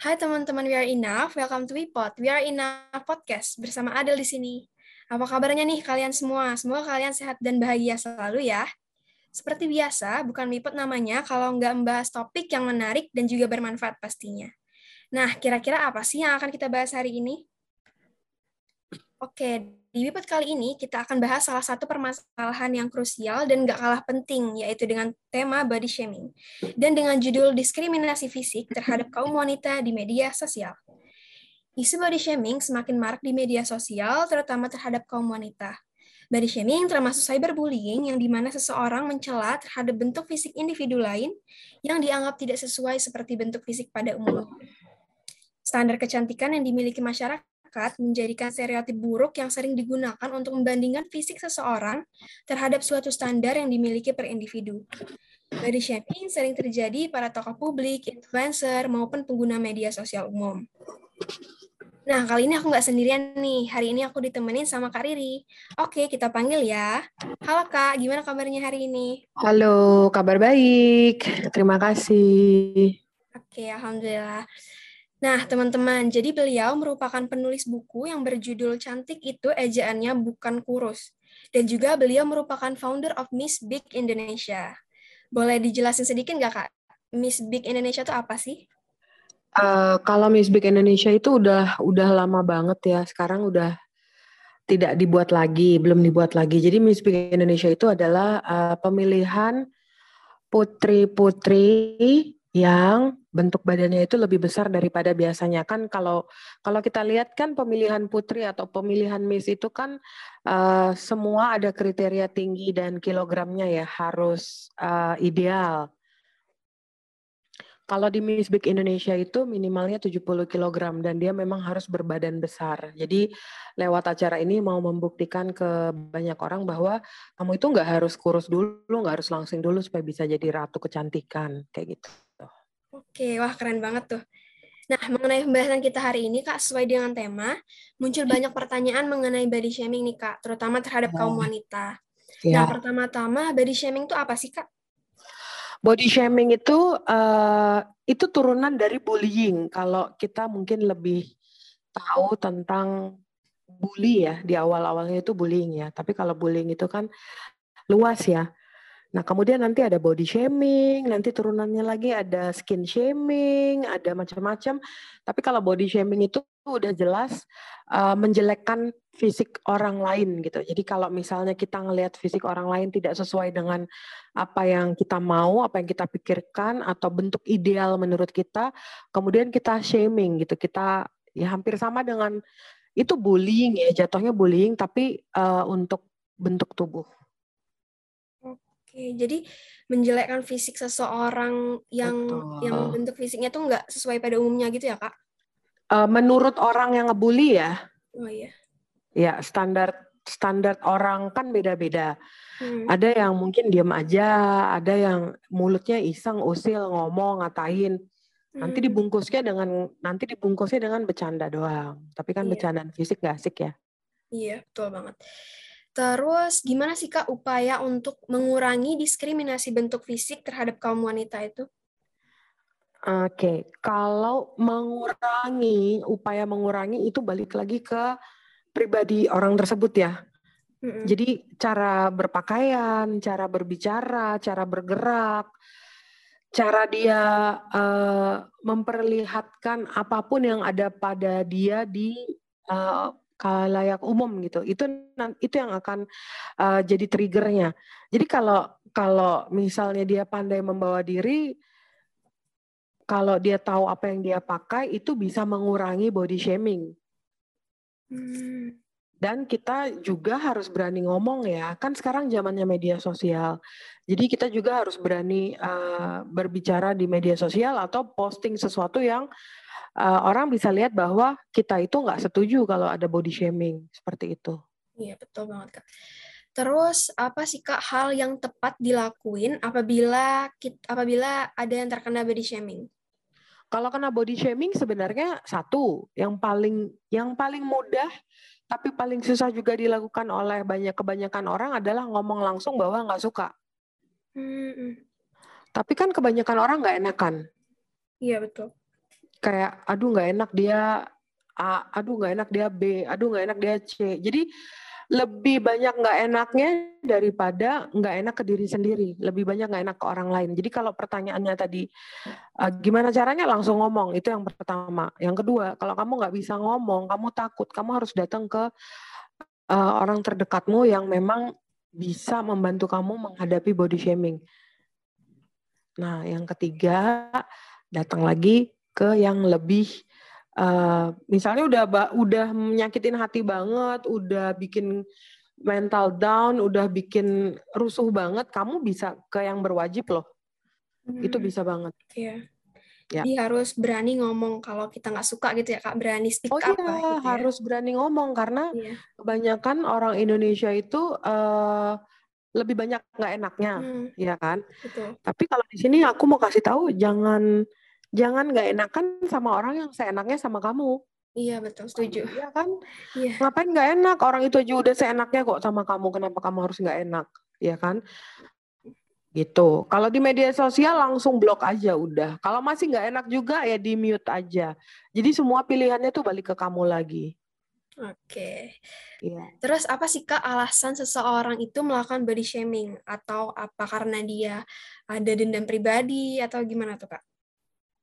Hai teman-teman We Are Enough, welcome to WePod. We Are Enough Podcast bersama Adel di sini. Apa kabarnya nih kalian semua? Semoga kalian sehat dan bahagia selalu ya. Seperti biasa, bukan WePod namanya kalau nggak membahas topik yang menarik dan juga bermanfaat pastinya. Nah, kira-kira apa sih yang akan kita bahas hari ini? Oke, di Wipot kali ini kita akan bahas salah satu permasalahan yang krusial dan gak kalah penting, yaitu dengan tema body shaming, dan dengan judul diskriminasi fisik terhadap kaum wanita di media sosial. Isu body shaming semakin marak di media sosial, terutama terhadap kaum wanita. Body shaming termasuk cyberbullying yang di mana seseorang mencela terhadap bentuk fisik individu lain yang dianggap tidak sesuai seperti bentuk fisik pada umumnya. Standar kecantikan yang dimiliki masyarakat masyarakat menjadikan stereotip buruk yang sering digunakan untuk membandingkan fisik seseorang terhadap suatu standar yang dimiliki per individu. Body shaming sering terjadi pada tokoh publik, influencer, maupun pengguna media sosial umum. Nah, kali ini aku nggak sendirian nih. Hari ini aku ditemenin sama Kak Riri. Oke, kita panggil ya. Halo Kak, gimana kabarnya hari ini? Halo, kabar baik. Terima kasih. Oke, Alhamdulillah. Nah, teman-teman, jadi beliau merupakan penulis buku yang berjudul Cantik Itu Ejaannya Bukan Kurus. Dan juga beliau merupakan founder of Miss Big Indonesia. Boleh dijelasin sedikit nggak, Kak? Miss Big Indonesia itu apa sih? Uh, kalau Miss Big Indonesia itu udah udah lama banget ya. Sekarang udah tidak dibuat lagi, belum dibuat lagi. Jadi Miss Big Indonesia itu adalah uh, pemilihan putri-putri yang bentuk badannya itu lebih besar daripada biasanya kan kalau kalau kita lihat kan pemilihan putri atau pemilihan miss itu kan uh, semua ada kriteria tinggi dan kilogramnya ya harus uh, ideal. Kalau di Miss Big Indonesia itu minimalnya 70 kg dan dia memang harus berbadan besar. Jadi lewat acara ini mau membuktikan ke banyak orang bahwa kamu itu nggak harus kurus dulu, nggak harus langsing dulu supaya bisa jadi ratu kecantikan kayak gitu. Oke, wah keren banget tuh. Nah, mengenai pembahasan kita hari ini, Kak, sesuai dengan tema, muncul banyak pertanyaan mengenai body shaming nih, Kak, terutama terhadap kaum oh. wanita. Ya. Nah, pertama-tama, body shaming itu apa sih, Kak? Body shaming itu uh, itu turunan dari bullying. Kalau kita mungkin lebih tahu tentang bully ya, di awal-awalnya itu bullying ya. Tapi kalau bullying itu kan luas ya. Nah, kemudian nanti ada body shaming, nanti turunannya lagi ada skin shaming, ada macam-macam. Tapi kalau body shaming itu udah jelas uh, menjelekkan fisik orang lain gitu. Jadi kalau misalnya kita ngelihat fisik orang lain tidak sesuai dengan apa yang kita mau, apa yang kita pikirkan atau bentuk ideal menurut kita, kemudian kita shaming gitu. Kita ya hampir sama dengan itu bullying ya, jatuhnya bullying tapi uh, untuk bentuk tubuh. Oke, jadi menjelekkan fisik seseorang yang Betul. yang bentuk fisiknya tuh nggak sesuai pada umumnya gitu ya, Kak? Uh, menurut orang yang ngebully ya. Oh iya. Ya, standar standar orang kan beda-beda. Hmm. Ada yang mungkin diam aja, ada yang mulutnya iseng, usil, ngomong, ngatain. Nanti hmm. dibungkusnya dengan nanti dibungkusnya dengan bercanda doang. Tapi kan iya. bercandaan fisik gak asik ya. Iya, betul banget. Terus gimana sih Kak upaya untuk mengurangi diskriminasi bentuk fisik terhadap kaum wanita itu? Oke, okay. kalau mengurangi, upaya mengurangi itu balik lagi ke pribadi orang tersebut ya. Mm-hmm. Jadi cara berpakaian, cara berbicara, cara bergerak, cara dia uh, memperlihatkan apa pun yang ada pada dia di uh, kalayak umum gitu. Itu itu yang akan uh, jadi triggernya. Jadi kalau kalau misalnya dia pandai membawa diri, kalau dia tahu apa yang dia pakai, itu bisa mengurangi body shaming. Hmm. Dan kita juga harus berani ngomong ya, kan sekarang zamannya media sosial. Jadi kita juga harus berani uh, berbicara di media sosial atau posting sesuatu yang uh, orang bisa lihat bahwa kita itu nggak setuju kalau ada body shaming seperti itu. Iya betul banget kak. Terus apa sih kak hal yang tepat dilakuin apabila kita, apabila ada yang terkena body shaming? Kalau kena body shaming sebenarnya satu yang paling yang paling mudah tapi paling susah juga dilakukan oleh banyak kebanyakan orang adalah ngomong langsung bahwa nggak suka. Hmm. Tapi kan kebanyakan orang nggak enakan. Iya betul kayak aduh nggak enak dia A, aduh nggak enak dia B, aduh nggak enak dia C. Jadi lebih banyak nggak enaknya daripada nggak enak ke diri sendiri. Lebih banyak nggak enak ke orang lain. Jadi kalau pertanyaannya tadi uh, gimana caranya langsung ngomong itu yang pertama. Yang kedua kalau kamu nggak bisa ngomong, kamu takut, kamu harus datang ke uh, orang terdekatmu yang memang bisa membantu kamu menghadapi body shaming. Nah yang ketiga datang lagi ke yang lebih uh, misalnya udah udah menyakitin hati banget, udah bikin mental down, udah bikin rusuh banget, kamu bisa ke yang berwajib loh. Hmm. Itu bisa banget. Iya. Ya. Jadi harus berani ngomong kalau kita nggak suka gitu ya kak, berani speak oh, up. Oh iya, gitu ya. harus berani ngomong karena iya. kebanyakan orang Indonesia itu uh, lebih banyak nggak enaknya, hmm. ya kan? Betul. Tapi kalau di sini aku mau kasih tahu jangan jangan nggak enakan sama orang yang seenaknya sama kamu. Iya betul, setuju. Iya kan? Iya. Ngapain nggak enak? Orang itu aja udah seenaknya kok sama kamu. Kenapa kamu harus nggak enak? Iya kan? Gitu. Kalau di media sosial langsung blok aja udah. Kalau masih nggak enak juga ya di mute aja. Jadi semua pilihannya tuh balik ke kamu lagi. Oke. Iya. Terus apa sih Kak alasan seseorang itu melakukan body shaming atau apa karena dia ada dendam pribadi atau gimana tuh Kak?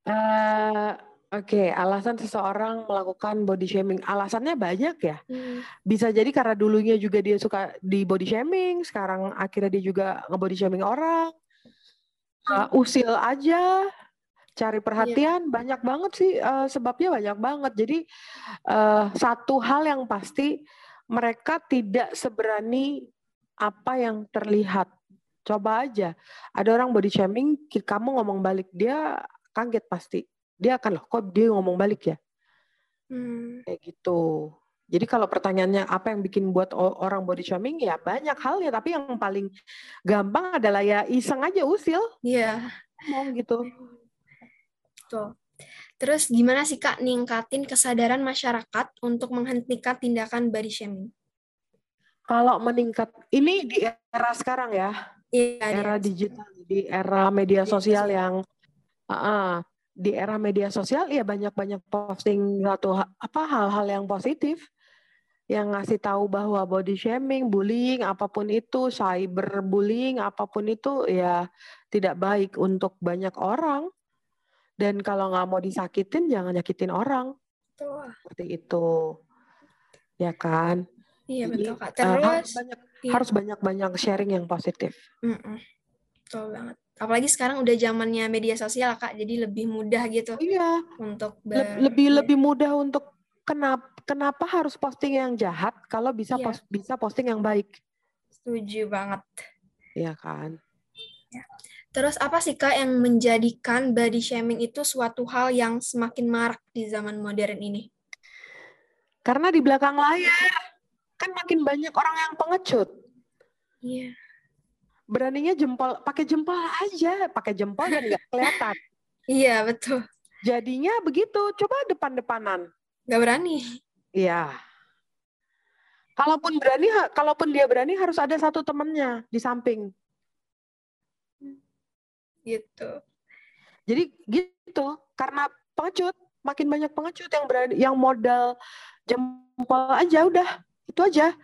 Uh, Oke, okay, alasan seseorang melakukan body shaming, alasannya banyak ya. Hmm. Bisa jadi karena dulunya juga dia suka di body shaming, sekarang akhirnya dia juga nge-body shaming orang. Uh, usil aja, cari perhatian, yeah. banyak banget sih uh, sebabnya banyak banget. Jadi uh, satu hal yang pasti mereka tidak seberani apa yang terlihat. Coba aja, ada orang body shaming, kamu ngomong balik dia kaget pasti. Dia akan loh kok dia ngomong balik ya. Hmm. Kayak gitu. Jadi kalau pertanyaannya apa yang bikin buat orang body shaming ya banyak hal ya tapi yang paling gampang adalah ya iseng aja usil. Iya. Yeah. Ngomong gitu. Tuh. Terus gimana sih Kak ningkatin kesadaran masyarakat untuk menghentikan tindakan body shaming? Kalau meningkat, ini di era sekarang ya, iya, era digital, di era media sosial yang Uh, di era media sosial ya banyak-banyak posting satu apa hal-hal yang positif yang ngasih tahu bahwa body shaming, bullying, apa pun itu, cyberbullying, apa pun itu ya tidak baik untuk banyak orang. Dan kalau nggak mau disakitin, jangan nyakitin orang. Betul. Seperti itu, ya kan? Iya Jadi, betul kak. Terus uh, harus banyak iya. harus banyak-banyak sharing yang positif. Mm -mm. Betul banget apalagi sekarang udah zamannya media sosial kak jadi lebih mudah gitu iya. untuk ber... lebih iya. lebih mudah untuk kenapa kenapa harus posting yang jahat kalau bisa iya. post, bisa posting yang baik? Setuju banget. Iya kan? Ya. terus apa sih kak yang menjadikan body shaming itu suatu hal yang semakin marak di zaman modern ini? Karena di belakang layar kan makin banyak orang yang pengecut. Iya beraninya jempol pakai jempol aja pakai jempol dan nggak kelihatan. Iya betul. Jadinya begitu coba depan-depanan. Nggak berani. Iya. Kalaupun berani kalaupun dia berani harus ada satu temennya di samping. Gitu. Jadi gitu karena pengecut makin banyak pengecut yang berani yang modal jempol aja udah itu aja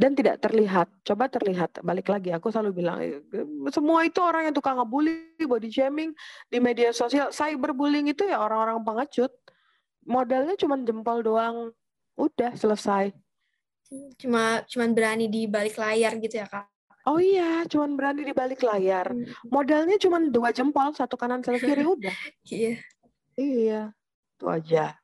dan tidak terlihat. Coba terlihat. Balik lagi, aku selalu bilang, eh, semua itu orang yang tukang ngebully, body shaming di media sosial, cyberbullying itu ya orang-orang pengecut. Modalnya cuma jempol doang, udah selesai. Cuma cuman berani di balik layar gitu ya kak? Oh iya, cuma berani di balik layar. Hmm. Modalnya cuma dua jempol, satu kanan satu kiri udah. Iya. Iya, itu aja.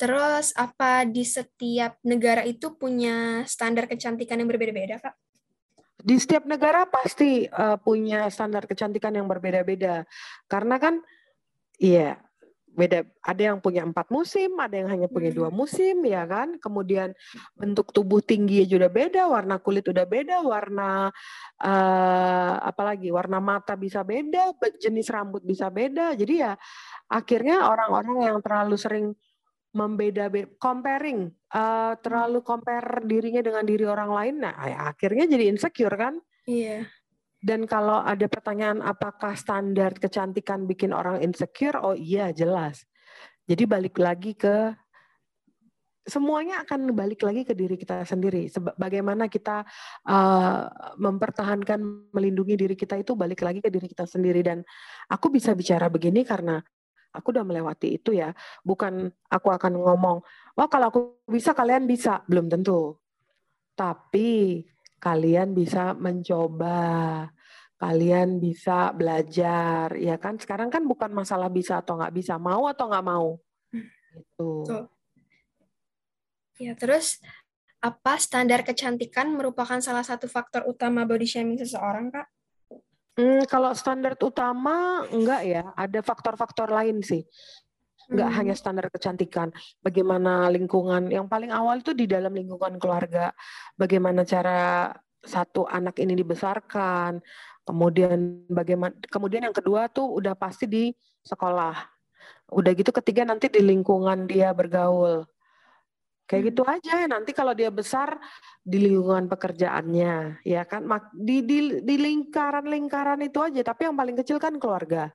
Terus apa di setiap negara itu punya standar kecantikan yang berbeda-beda, Kak? Di setiap negara pasti uh, punya standar kecantikan yang berbeda-beda. Karena kan, iya, beda. Ada yang punya empat musim, ada yang hanya punya dua hmm. musim, ya kan. Kemudian bentuk tubuh tinggi juga beda, warna kulit udah beda, warna uh, apalagi warna mata bisa beda, jenis rambut bisa beda. Jadi ya akhirnya orang-orang yang terlalu sering membeda comparing uh, terlalu compare dirinya dengan diri orang lain nah ya akhirnya jadi insecure kan? Iya. Dan kalau ada pertanyaan apakah standar kecantikan bikin orang insecure? Oh iya jelas. Jadi balik lagi ke semuanya akan balik lagi ke diri kita sendiri. Bagaimana kita uh, mempertahankan, melindungi diri kita itu balik lagi ke diri kita sendiri. Dan aku bisa bicara begini karena aku udah melewati itu ya. Bukan aku akan ngomong, wah kalau aku bisa kalian bisa, belum tentu. Tapi kalian bisa mencoba, kalian bisa belajar, ya kan? Sekarang kan bukan masalah bisa atau nggak bisa, mau atau nggak mau. Itu. Ya, terus apa standar kecantikan merupakan salah satu faktor utama body shaming seseorang, Kak? Hmm, kalau standar utama enggak ya, ada faktor-faktor lain sih. Enggak hmm. hanya standar kecantikan. Bagaimana lingkungan yang paling awal itu di dalam lingkungan keluarga. Bagaimana cara satu anak ini dibesarkan, kemudian bagaimana kemudian yang kedua tuh udah pasti di sekolah. Udah gitu ketiga nanti di lingkungan dia bergaul. Kayak hmm. gitu aja nanti kalau dia besar di lingkungan pekerjaannya ya kan di di di lingkaran-lingkaran itu aja tapi yang paling kecil kan keluarga.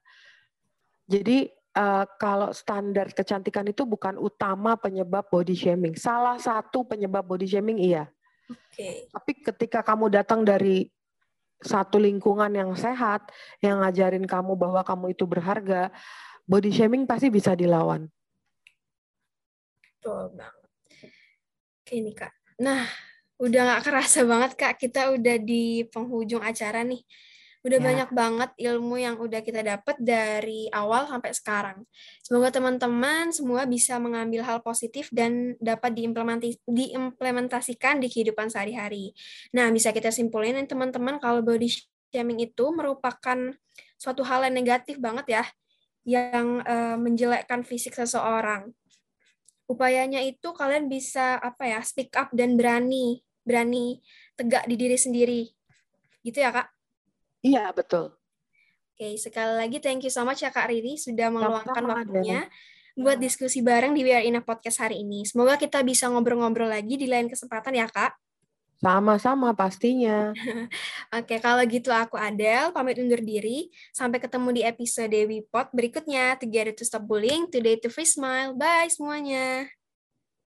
Jadi uh, kalau standar kecantikan itu bukan utama penyebab body shaming. Salah satu penyebab body shaming iya. Oke. Okay. Tapi ketika kamu datang dari satu lingkungan yang sehat, yang ngajarin kamu bahwa kamu itu berharga, body shaming pasti bisa dilawan. Betul banget. Oke nih Kak. Nah, udah gak kerasa banget Kak, kita udah di penghujung acara nih. Udah ya. banyak banget ilmu yang udah kita dapat dari awal sampai sekarang. Semoga teman-teman semua bisa mengambil hal positif dan dapat diimplementasikan di kehidupan sehari-hari. Nah, bisa kita simpulin teman-teman kalau body shaming itu merupakan suatu hal yang negatif banget ya, yang uh, menjelekkan fisik seseorang upayanya itu kalian bisa apa ya speak up dan berani berani tegak di diri sendiri gitu ya kak iya betul oke sekali lagi thank you so much ya kak Riri sudah meluangkan waktunya buat diskusi bareng di We Are Podcast hari ini. Semoga kita bisa ngobrol-ngobrol lagi di lain kesempatan ya, Kak. Sama-sama pastinya. Oke, kalau gitu aku Adel, pamit undur diri. Sampai ketemu di episode Wipot berikutnya. Together to stop bullying, today to free smile. Bye semuanya.